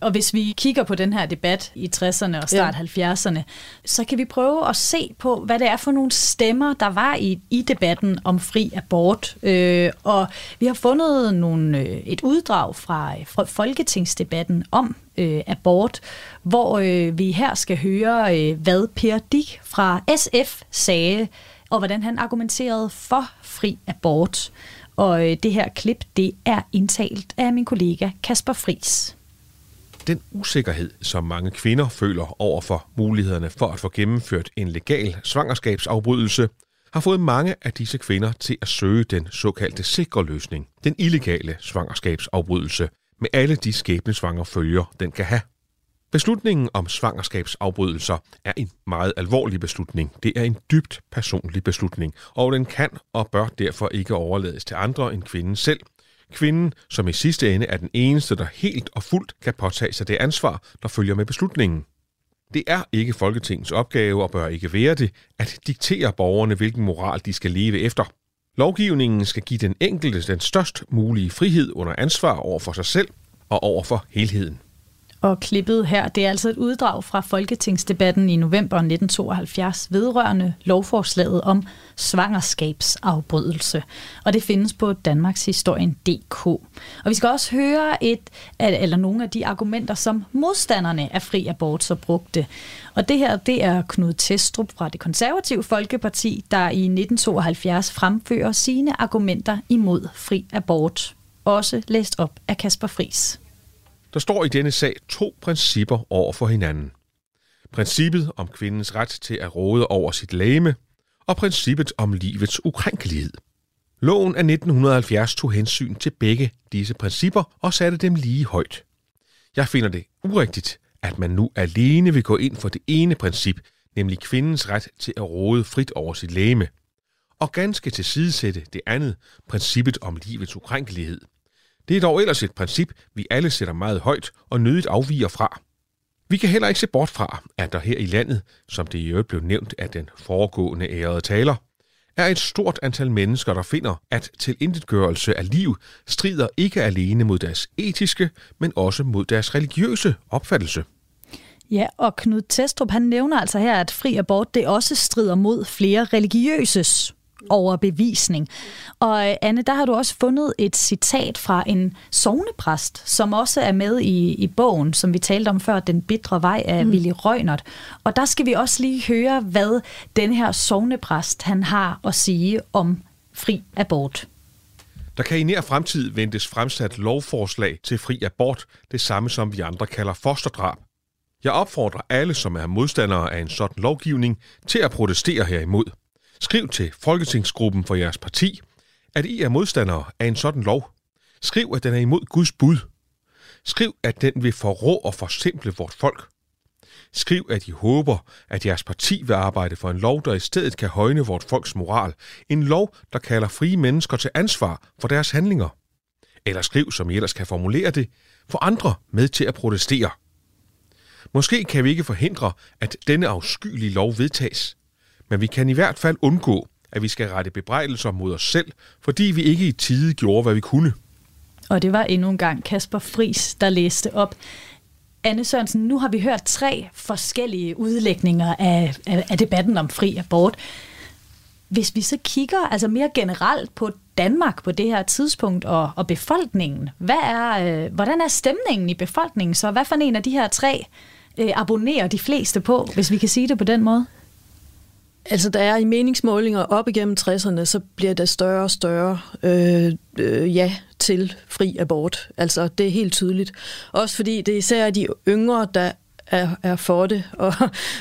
Og hvis vi kigger på den her debat i 60'erne og start ja. 70'erne, så kan vi prøve at se på, hvad det er for nogle stemmer, der var i, i debatten om fri abort. Øh, og vi har fundet nogle, øh, et uddrag fra, fra folketingsdebatten om øh, abort, hvor øh, vi her skal høre, øh, hvad Per Dick fra SF sagde, og hvordan han argumenterede for fri abort. Og øh, det her klip, det er indtalt af min kollega Kasper Fris. Den usikkerhed, som mange kvinder føler over for mulighederne for at få gennemført en legal svangerskabsafbrydelse, har fået mange af disse kvinder til at søge den såkaldte sikre løsning, den illegale svangerskabsafbrydelse, med alle de skæbnesvanger følger, den kan have. Beslutningen om svangerskabsafbrydelser er en meget alvorlig beslutning. Det er en dybt personlig beslutning, og den kan og bør derfor ikke overlades til andre end kvinden selv, Kvinden, som i sidste ende er den eneste, der helt og fuldt kan påtage sig det ansvar, der følger med beslutningen. Det er ikke Folketingets opgave og bør ikke være det, at diktere borgerne, hvilken moral de skal leve efter. Lovgivningen skal give den enkelte den størst mulige frihed under ansvar over for sig selv og over for helheden. Og klippet her, det er altså et uddrag fra Folketingsdebatten i november 1972 vedrørende lovforslaget om svangerskabsafbrydelse. Og det findes på danmarkshistorien.dk. Og vi skal også høre et, eller nogle af de argumenter, som modstanderne af fri abort så brugte. Og det her, det er Knud Testrup fra det konservative Folkeparti, der i 1972 fremfører sine argumenter imod fri abort. Også læst op af Kasper Fris. Der står i denne sag to principper over for hinanden. Princippet om kvindens ret til at råde over sit læme, og princippet om livets ukrænkelighed. Loven af 1970 tog hensyn til begge disse principper og satte dem lige højt. Jeg finder det urigtigt, at man nu alene vil gå ind for det ene princip, nemlig kvindens ret til at råde frit over sit læme, og ganske tilsidesætte det andet, princippet om livets ukrænkelighed. Det er dog ellers et princip, vi alle sætter meget højt og nødigt afviger fra. Vi kan heller ikke se bort fra, at der her i landet, som det i øvrigt blev nævnt af den foregående ærede taler, er et stort antal mennesker, der finder, at tilintetgørelse af liv strider ikke alene mod deres etiske, men også mod deres religiøse opfattelse. Ja, og Knud Testrup han nævner altså her, at fri abort det også strider mod flere religiøses overbevisning. Og øh, Anne, der har du også fundet et citat fra en sovnepræst, som også er med i, i bogen, som vi talte om før, Den bitre vej af mm. Willy Røgnert. Og der skal vi også lige høre, hvad den her sovnepræst han har at sige om fri abort. Der kan i nær fremtid ventes fremsat lovforslag til fri abort, det samme som vi andre kalder fosterdrab. Jeg opfordrer alle, som er modstandere af en sådan lovgivning, til at protestere herimod. Skriv til Folketingsgruppen for jeres parti, at I er modstandere af en sådan lov. Skriv, at den er imod Guds bud. Skriv, at den vil forrå og forsimple vort folk. Skriv, at I håber, at jeres parti vil arbejde for en lov, der i stedet kan højne vort folks moral. En lov, der kalder frie mennesker til ansvar for deres handlinger. Eller skriv, som I ellers kan formulere det, for andre med til at protestere. Måske kan vi ikke forhindre, at denne afskyelige lov vedtages, men vi kan i hvert fald undgå, at vi skal rette bebrejdelser mod os selv, fordi vi ikke i tide gjorde, hvad vi kunne. Og det var endnu en gang Kasper Fris, der læste op. Anne Sørensen, nu har vi hørt tre forskellige udlægninger af, af, af debatten om fri abort. Hvis vi så kigger altså mere generelt på Danmark på det her tidspunkt og, og befolkningen, hvad er, øh, hvordan er stemningen i befolkningen så? Hvad for en af de her tre øh, abonnerer de fleste på, hvis vi kan sige det på den måde? Altså, der er i meningsmålinger op igennem 60'erne, så bliver der større og større øh, øh, ja til fri abort. Altså, det er helt tydeligt. Også fordi det er især de yngre, der er, er for det, og,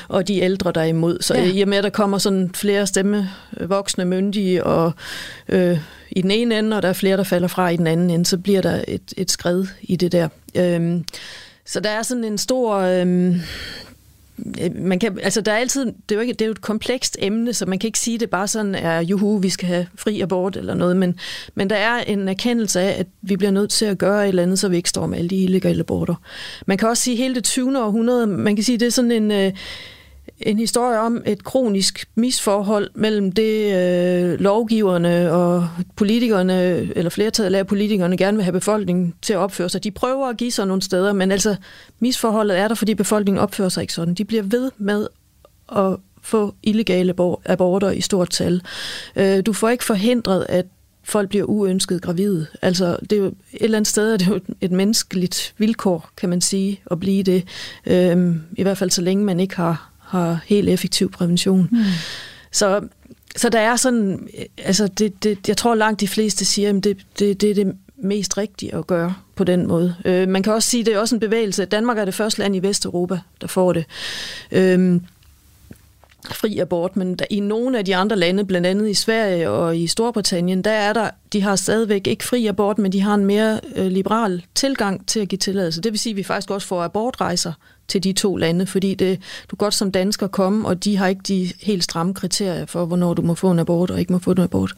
og de ældre, der er imod. Så ja. i og med, at der kommer sådan flere stemme, voksne, myndige, og øh, i den ene ende, og der er flere, der falder fra i den anden ende, så bliver der et, et skred i det der. Øh, så der er sådan en stor... Øh, Øh, man kan, altså der er altid, det er, jo ikke, det er jo et komplekst emne, så man kan ikke sige, at det bare sådan er, juhu, vi skal have fri abort eller noget, men, men der er en erkendelse af, at vi bliver nødt til at gøre et eller andet, så vi ikke står med alle de illegale aborter. Man kan også sige, at hele det 20. århundrede, man kan sige, det er sådan en, øh, en historie om et kronisk misforhold mellem det øh, lovgiverne og politikerne, eller flertallet af politikerne, gerne vil have befolkningen til at opføre sig. De prøver at give sig nogle steder, men altså misforholdet er der, fordi befolkningen opfører sig ikke sådan. De bliver ved med at få illegale aborter i stort tal. Øh, du får ikke forhindret, at folk bliver uønsket gravide. Altså, det er jo, et eller andet sted er det jo et menneskeligt vilkår, kan man sige, at blive det. Øhm, I hvert fald så længe man ikke har har helt effektiv prævention. Mm. Så, så der er sådan, altså det, det, jeg tror langt de fleste siger, at det, det, det er det mest rigtige at gøre på den måde. Øh, man kan også sige, at det er også en bevægelse. Danmark er det første land i Vesteuropa, der får det. Øh, fri abort, men der, i nogle af de andre lande, blandt andet i Sverige og i Storbritannien, der er der, de har stadigvæk ikke fri abort, men de har en mere øh, liberal tilgang til at give tilladelse. Det vil sige, at vi faktisk også får abortrejser til de to lande, fordi det, du godt som dansker komme, og de har ikke de helt stramme kriterier for, hvornår du må få en abort og ikke må få en abort.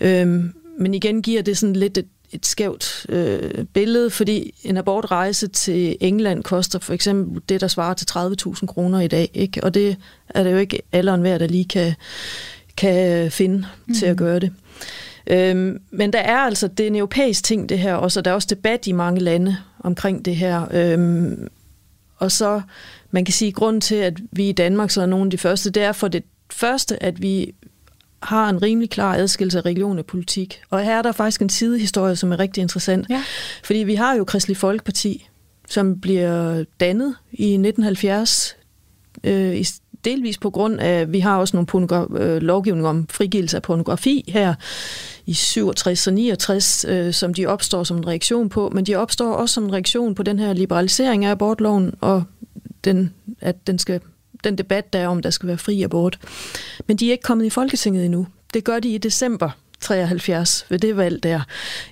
Øhm, men igen giver det sådan lidt et, et skævt øh, billede, fordi en abortrejse til England koster for eksempel det, der svarer til 30.000 kroner i dag, ikke? og det er det jo ikke alle og enhver, der lige kan, kan finde mm. til at gøre det. Øhm, men der er altså, det er en europæisk ting det her, og så der er også debat i mange lande omkring det her. Øhm, og så, man kan sige, at grunden til, at vi i Danmark så er nogle af de første, det er for det første, at vi har en rimelig klar adskillelse af religion og politik. Og her er der faktisk en sidehistorie, som er rigtig interessant. Ja. Fordi vi har jo Kristelig Folkeparti, som bliver dannet i 1970, øh, delvis på grund af, vi har også nogle øh, lovgivning om frigivelse af pornografi her i 67 og 69, øh, som de opstår som en reaktion på, men de opstår også som en reaktion på den her liberalisering af abortloven, og den, at den, skal, den debat, der er om, der skal være fri abort. Men de er ikke kommet i Folketinget endnu. Det gør de i december 73 ved det valg der.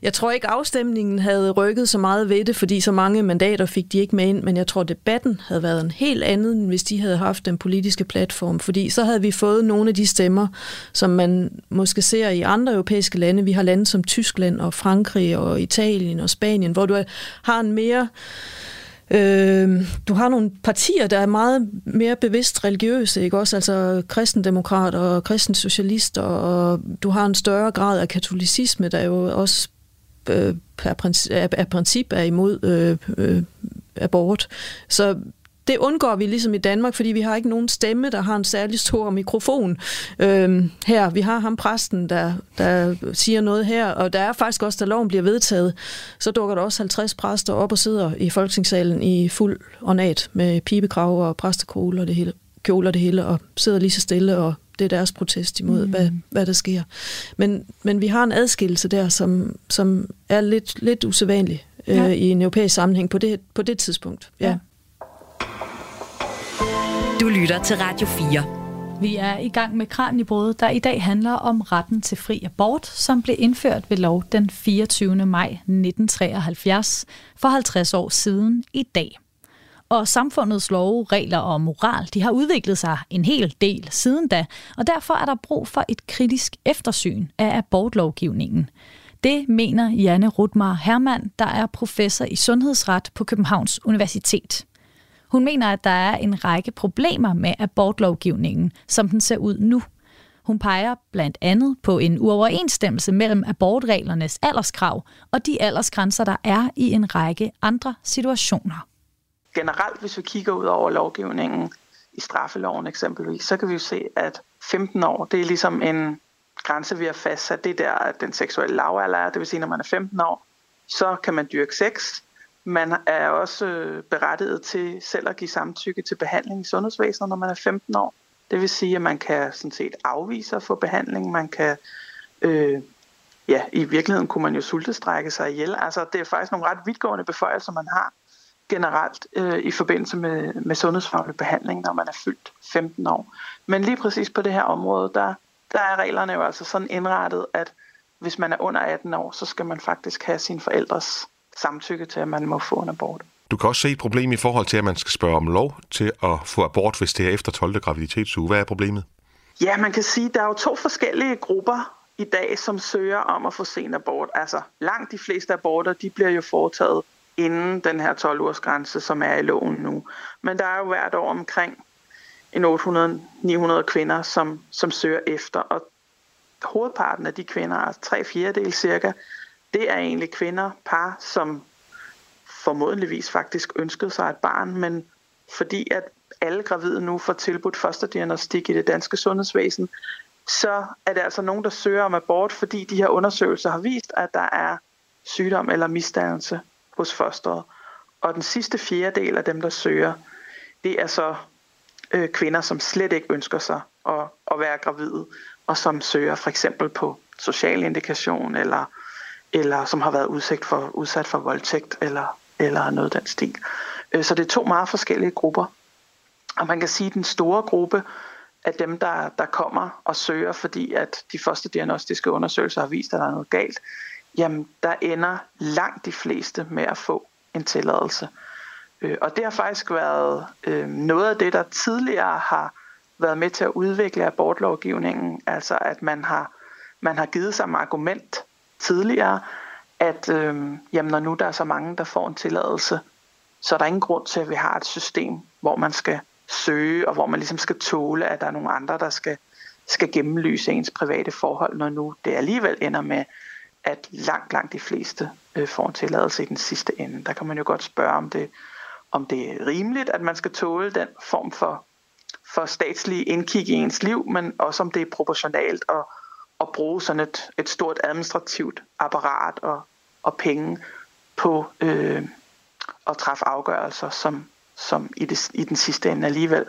Jeg tror ikke afstemningen havde rykket så meget ved det, fordi så mange mandater fik de ikke med ind, men jeg tror debatten havde været en helt anden, hvis de havde haft den politiske platform, fordi så havde vi fået nogle af de stemmer, som man måske ser i andre europæiske lande. Vi har lande som Tyskland og Frankrig og Italien og Spanien, hvor du har en mere Øh, Øh, du har nogle partier, der er meget mere bevidst religiøse, ikke også? Altså kristendemokrater og kristensocialister, og du har en større grad af katolicisme, der jo også øh, per princip, er, princip er imod øh, øh, abort. Så det undgår vi ligesom i Danmark, fordi vi har ikke nogen stemme, der har en særlig stor mikrofon øhm, her. Vi har ham præsten, der, der siger noget her, og der er faktisk også, da loven bliver vedtaget, så dukker der også 50 præster op og sidder i Folketingssalen i fuld ornat med pibekrav og præstekjole og det hele, kjole og det hele, og sidder lige så stille, og det er deres protest imod, mm. hvad, hvad der sker. Men, men vi har en adskillelse der, som, som er lidt, lidt usædvanlig øh, ja. i en europæisk sammenhæng på det, på det tidspunkt. Ja. ja. Du lytter til Radio 4. Vi er i gang med Kranjebrødet, der i dag handler om retten til fri abort, som blev indført ved lov den 24. maj 1973, for 50 år siden i dag. Og samfundets love, regler og moral, de har udviklet sig en hel del siden da, og derfor er der brug for et kritisk eftersyn af abortlovgivningen. Det mener Janne Rudmar Hermann, der er professor i sundhedsret på Københavns Universitet. Hun mener, at der er en række problemer med abortlovgivningen, som den ser ud nu. Hun peger blandt andet på en uoverensstemmelse mellem abortreglernes alderskrav og de aldersgrænser, der er i en række andre situationer. Generelt, hvis vi kigger ud over lovgivningen i straffeloven eksempelvis, så kan vi jo se, at 15 år, det er ligesom en grænse, vi har fastsat. Det er der, at den seksuelle lavalder er, det vil sige, når man er 15 år, så kan man dyrke sex, man er også øh, berettiget til selv at give samtykke til behandling i sundhedsvæsenet, når man er 15 år. Det vil sige, at man kan sådan set afvise at få behandling. Man kan, øh, ja, i virkeligheden kunne man jo sultestrække sig ihjel. Altså, det er faktisk nogle ret vidtgående beføjelser, man har generelt øh, i forbindelse med, med sundhedsfaglig behandling, når man er fyldt 15 år. Men lige præcis på det her område, der, der er reglerne jo altså sådan indrettet, at hvis man er under 18 år, så skal man faktisk have sine forældres samtykke til, at man må få en abort. Du kan også se et problem i forhold til, at man skal spørge om lov til at få abort, hvis det er efter 12. graviditetsuge. Hvad er problemet? Ja, man kan sige, at der er jo to forskellige grupper i dag, som søger om at få sen abort. Altså langt de fleste aborter, de bliver jo foretaget inden den her 12-ugers grænse, som er i loven nu. Men der er jo hvert år omkring en 800-900 kvinder, som, som søger efter, og hovedparten af de kvinder, altså tre fjerdedel cirka, det er egentlig kvinder, par, som formodentligvis faktisk ønskede sig et barn, men fordi at alle gravide nu får tilbudt fosterdiagnostik i det danske sundhedsvæsen, så er det altså nogen, der søger om abort, fordi de her undersøgelser har vist, at der er sygdom eller misdannelse hos fosteret. Og den sidste fjerdedel af dem, der søger, det er så øh, kvinder, som slet ikke ønsker sig at, at være gravide, og som søger for eksempel på social indikation eller eller som har været udsat for, udsat for voldtægt eller, eller noget den stil. Øh, så det er to meget forskellige grupper. Og man kan sige, at den store gruppe af dem, der, der kommer og søger, fordi at de første diagnostiske undersøgelser har vist, at der er noget galt, jamen der ender langt de fleste med at få en tilladelse. Øh, og det har faktisk været øh, noget af det, der tidligere har været med til at udvikle abortlovgivningen, altså at man har, man har givet sig argument tidligere, at øh, jamen, når nu der er så mange, der får en tilladelse, så er der ingen grund til, at vi har et system, hvor man skal søge, og hvor man ligesom skal tåle, at der er nogle andre, der skal, skal gennemlyse ens private forhold, når nu det alligevel ender med, at langt, langt de fleste øh, får en tilladelse i den sidste ende. Der kan man jo godt spørge, om det, om det er rimeligt, at man skal tåle den form for, for statslige indkig i ens liv, men også om det er proportionalt og, at bruge sådan et, et stort administrativt apparat og, og penge på øh, at træffe afgørelser, som, som i, det, i den sidste ende alligevel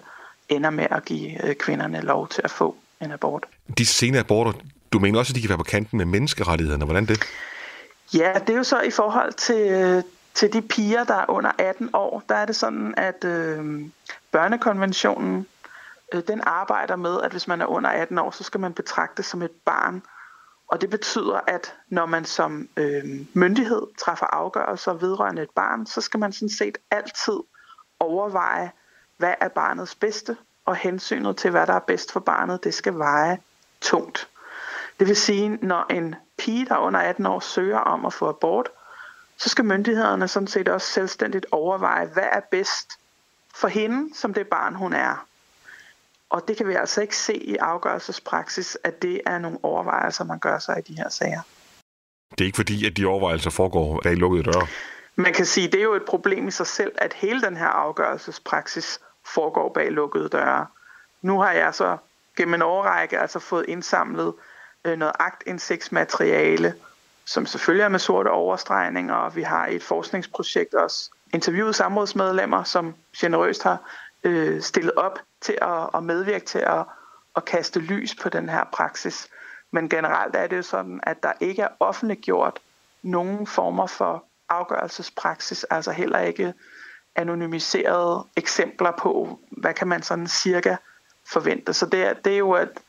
ender med at give øh, kvinderne lov til at få en abort. De sene aborter, du mener også, at de kan være på kanten med menneskerettighederne. Hvordan det? Ja, det er jo så i forhold til, til de piger, der er under 18 år. Der er det sådan, at øh, børnekonventionen øh, den arbejder med, at hvis man er under 18 år, så skal man betragtes som et barn. Og det betyder, at når man som øh, myndighed træffer afgørelser vedrørende et barn, så skal man sådan set altid overveje, hvad er barnets bedste, og hensynet til, hvad der er bedst for barnet, det skal veje tungt. Det vil sige, når en pige, der er under 18 år, søger om at få abort, så skal myndighederne sådan set også selvstændigt overveje, hvad er bedst for hende, som det barn hun er. Og det kan vi altså ikke se i afgørelsespraksis, at det er nogle overvejelser, man gør sig i de her sager. Det er ikke fordi, at de overvejelser foregår bag lukkede døre? Man kan sige, at det er jo et problem i sig selv, at hele den her afgørelsespraksis foregår bag lukkede døre. Nu har jeg så gennem en årrække altså fået indsamlet øh, noget agtindsigtsmateriale, som selvfølgelig er med sorte overstregninger, og vi har i et forskningsprojekt også interviewet samrådsmedlemmer, som generøst har øh, stillet op til at, at medvirke til at, at kaste lys på den her praksis. Men generelt er det jo sådan, at der ikke er offentliggjort nogen former for afgørelsespraksis, altså heller ikke anonymiserede eksempler på, hvad kan man sådan cirka forvente. Så det er, det er jo et,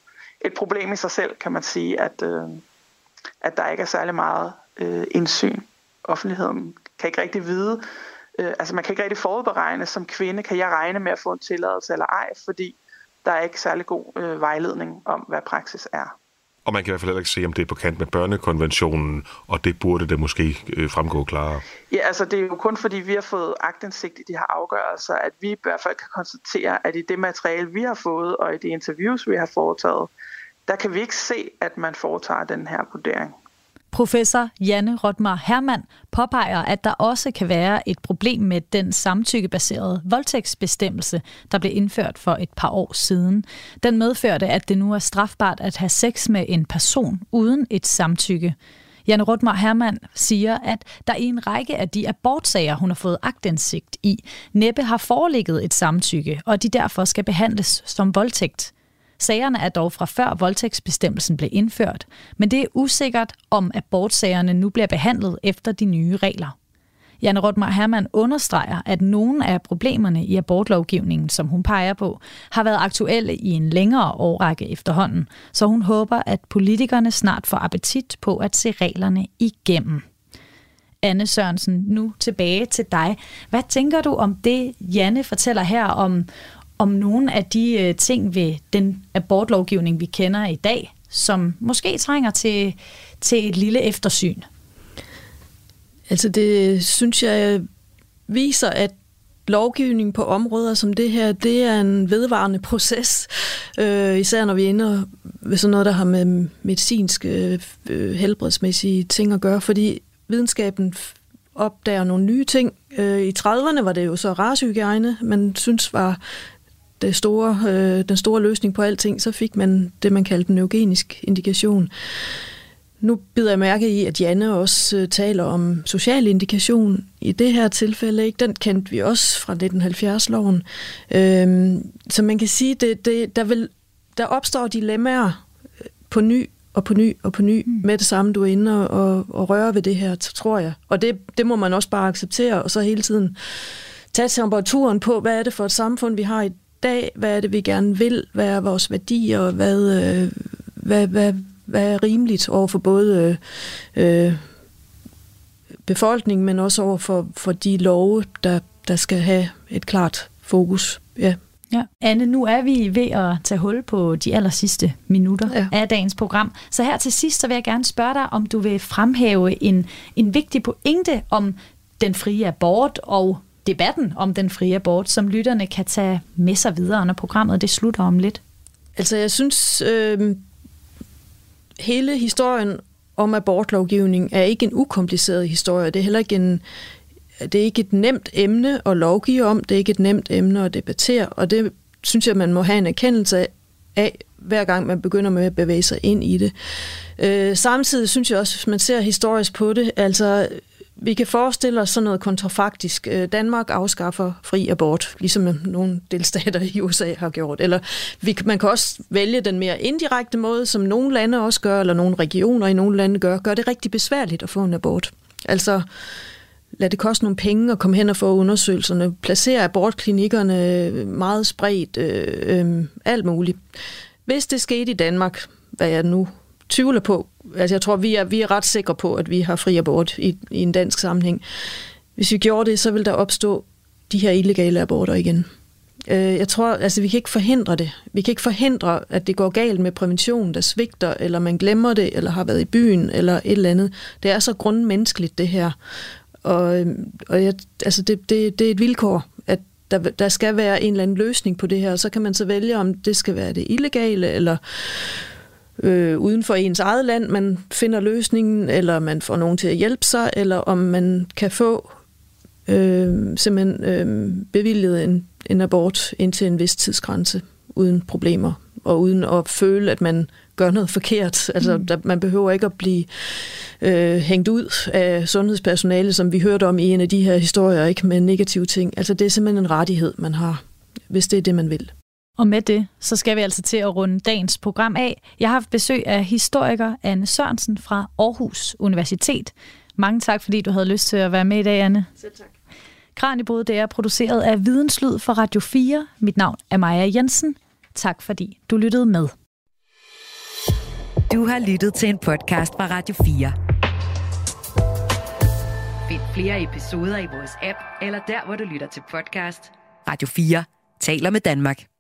et problem i sig selv, kan man sige, at, øh, at der ikke er særlig meget øh, indsyn. Offentligheden kan ikke rigtig vide, øh, altså man kan ikke rigtig forudberegne som kvinde, kan jeg regne med at få en tilladelse eller ej, fordi der er ikke særlig god øh, vejledning om, hvad praksis er. Og man kan i hvert fald heller ikke se, om det er på kant med børnekonventionen, og det burde det måske øh, fremgå klarere. Ja, altså det er jo kun fordi, vi har fået agtindsigt i de her afgørelser, at vi i hvert fald kan konstatere, at i det materiale, vi har fået, og i de interviews, vi har foretaget, der kan vi ikke se, at man foretager den her vurdering. Professor Janne Rotmar Hermann påpeger, at der også kan være et problem med den samtykkebaserede voldtægtsbestemmelse, der blev indført for et par år siden. Den medførte, at det nu er strafbart at have sex med en person uden et samtykke. Janne Rotmar Hermann siger, at der i en række af de abortsager, hun har fået agtindsigt i, næppe har foreligget et samtykke, og de derfor skal behandles som voldtægt. Sagerne er dog fra før voldtægtsbestemmelsen blev indført, men det er usikkert, om abortsagerne nu bliver behandlet efter de nye regler. Janne Rotmar Hermann understreger, at nogle af problemerne i abortlovgivningen, som hun peger på, har været aktuelle i en længere årrække efterhånden, så hun håber, at politikerne snart får appetit på at se reglerne igennem. Anne Sørensen, nu tilbage til dig. Hvad tænker du om det, Janne fortæller her om, om nogle af de øh, ting ved den abortlovgivning, vi kender i dag, som måske trænger til, til et lille eftersyn? Altså det synes jeg viser, at lovgivning på områder som det her, det er en vedvarende proces, øh, især når vi ender ved sådan noget, der har med medicinske, øh, helbredsmæssige ting at gøre, fordi videnskaben opdager nogle nye ting. Øh, I 30'erne var det jo så racehygiejne, man synes var det store, øh, den store løsning på alting, så fik man det, man kaldte en eugenisk indikation. Nu bider jeg mærke i, at Janne også øh, taler om social indikation. I det her tilfælde, ikke? den kendte vi også fra 1970-loven. Øhm, så man kan sige, det, det, der, vil, der opstår dilemmaer øh, på ny og på ny og på ny mm. med det samme, du er inde og, og, og rører ved det her, tror jeg. Og det, det må man også bare acceptere, og så hele tiden tage temperaturen på, hvad er det for et samfund, vi har i dag, hvad er det, vi gerne vil, hvad er vores værdier, hvad, øh, hvad, hvad, hvad er rimeligt over for både øh, befolkningen, men også over for, for de love, der, der skal have et klart fokus. Ja. Ja. Anne, nu er vi ved at tage hul på de aller sidste minutter ja. af dagens program. Så her til sidst, så vil jeg gerne spørge dig, om du vil fremhæve en, en vigtig pointe om den frie abort og debatten om den frie abort, som lytterne kan tage med sig videre, når programmet det slutter om lidt? Altså, jeg synes, øh, hele historien om abortlovgivning er ikke en ukompliceret historie. Det er heller ikke en, det er ikke et nemt emne at lovgive om, det er ikke et nemt emne at debattere, og det synes jeg, man må have en erkendelse af, hver gang man begynder med at bevæge sig ind i det. Øh, samtidig synes jeg også, hvis man ser historisk på det, altså vi kan forestille os sådan noget kontrafaktisk. Øh, Danmark afskaffer fri abort, ligesom nogle delstater i USA har gjort. Eller vi, man kan også vælge den mere indirekte måde, som nogle lande også gør, eller nogle regioner i nogle lande gør, gør det rigtig besværligt at få en abort. Altså, lad det koste nogle penge at komme hen og få undersøgelserne, placere abortklinikkerne meget spredt, øh, øh, alt muligt. Hvis det skete i Danmark, hvad jeg nu tvivler på, altså jeg tror, vi er, vi er ret sikre på, at vi har fri abort i, i en dansk sammenhæng. Hvis vi gjorde det, så vil der opstå de her illegale aborter igen. Øh, jeg tror, altså vi kan ikke forhindre det. Vi kan ikke forhindre, at det går galt med prævention, der svigter, eller man glemmer det, eller har været i byen, eller et eller andet. Det er så grundmenneskeligt, det her. og, øh, og jeg, altså det, det, det er et vilkår, at der, der skal være en eller anden løsning på det her, og så kan man så vælge, om det skal være det illegale, eller øh, uden for ens eget land, man finder løsningen, eller man får nogen til at hjælpe sig, eller om man kan få øh, simpelthen øh, bevilget en, en abort indtil en vis tidsgrænse, uden problemer, og uden at føle, at man gør noget forkert. Altså, mm. der, man behøver ikke at blive øh, hængt ud af sundhedspersonale, som vi hørte om i en af de her historier, ikke med negative ting. Altså, det er simpelthen en rettighed, man har, hvis det er det, man vil. Og med det, så skal vi altså til at runde dagens program af. Jeg har haft besøg af historiker Anne Sørensen fra Aarhus Universitet. Mange tak, fordi du havde lyst til at være med i dag, Anne. Selv tak. Kranjebrud, det er produceret af Videnslyd for Radio 4. Mit navn er Maja Jensen. Tak fordi du lyttede med. Du har lyttet til en podcast fra Radio 4. Find flere episoder i vores app, eller der, hvor du lytter til podcast. Radio 4 taler med Danmark.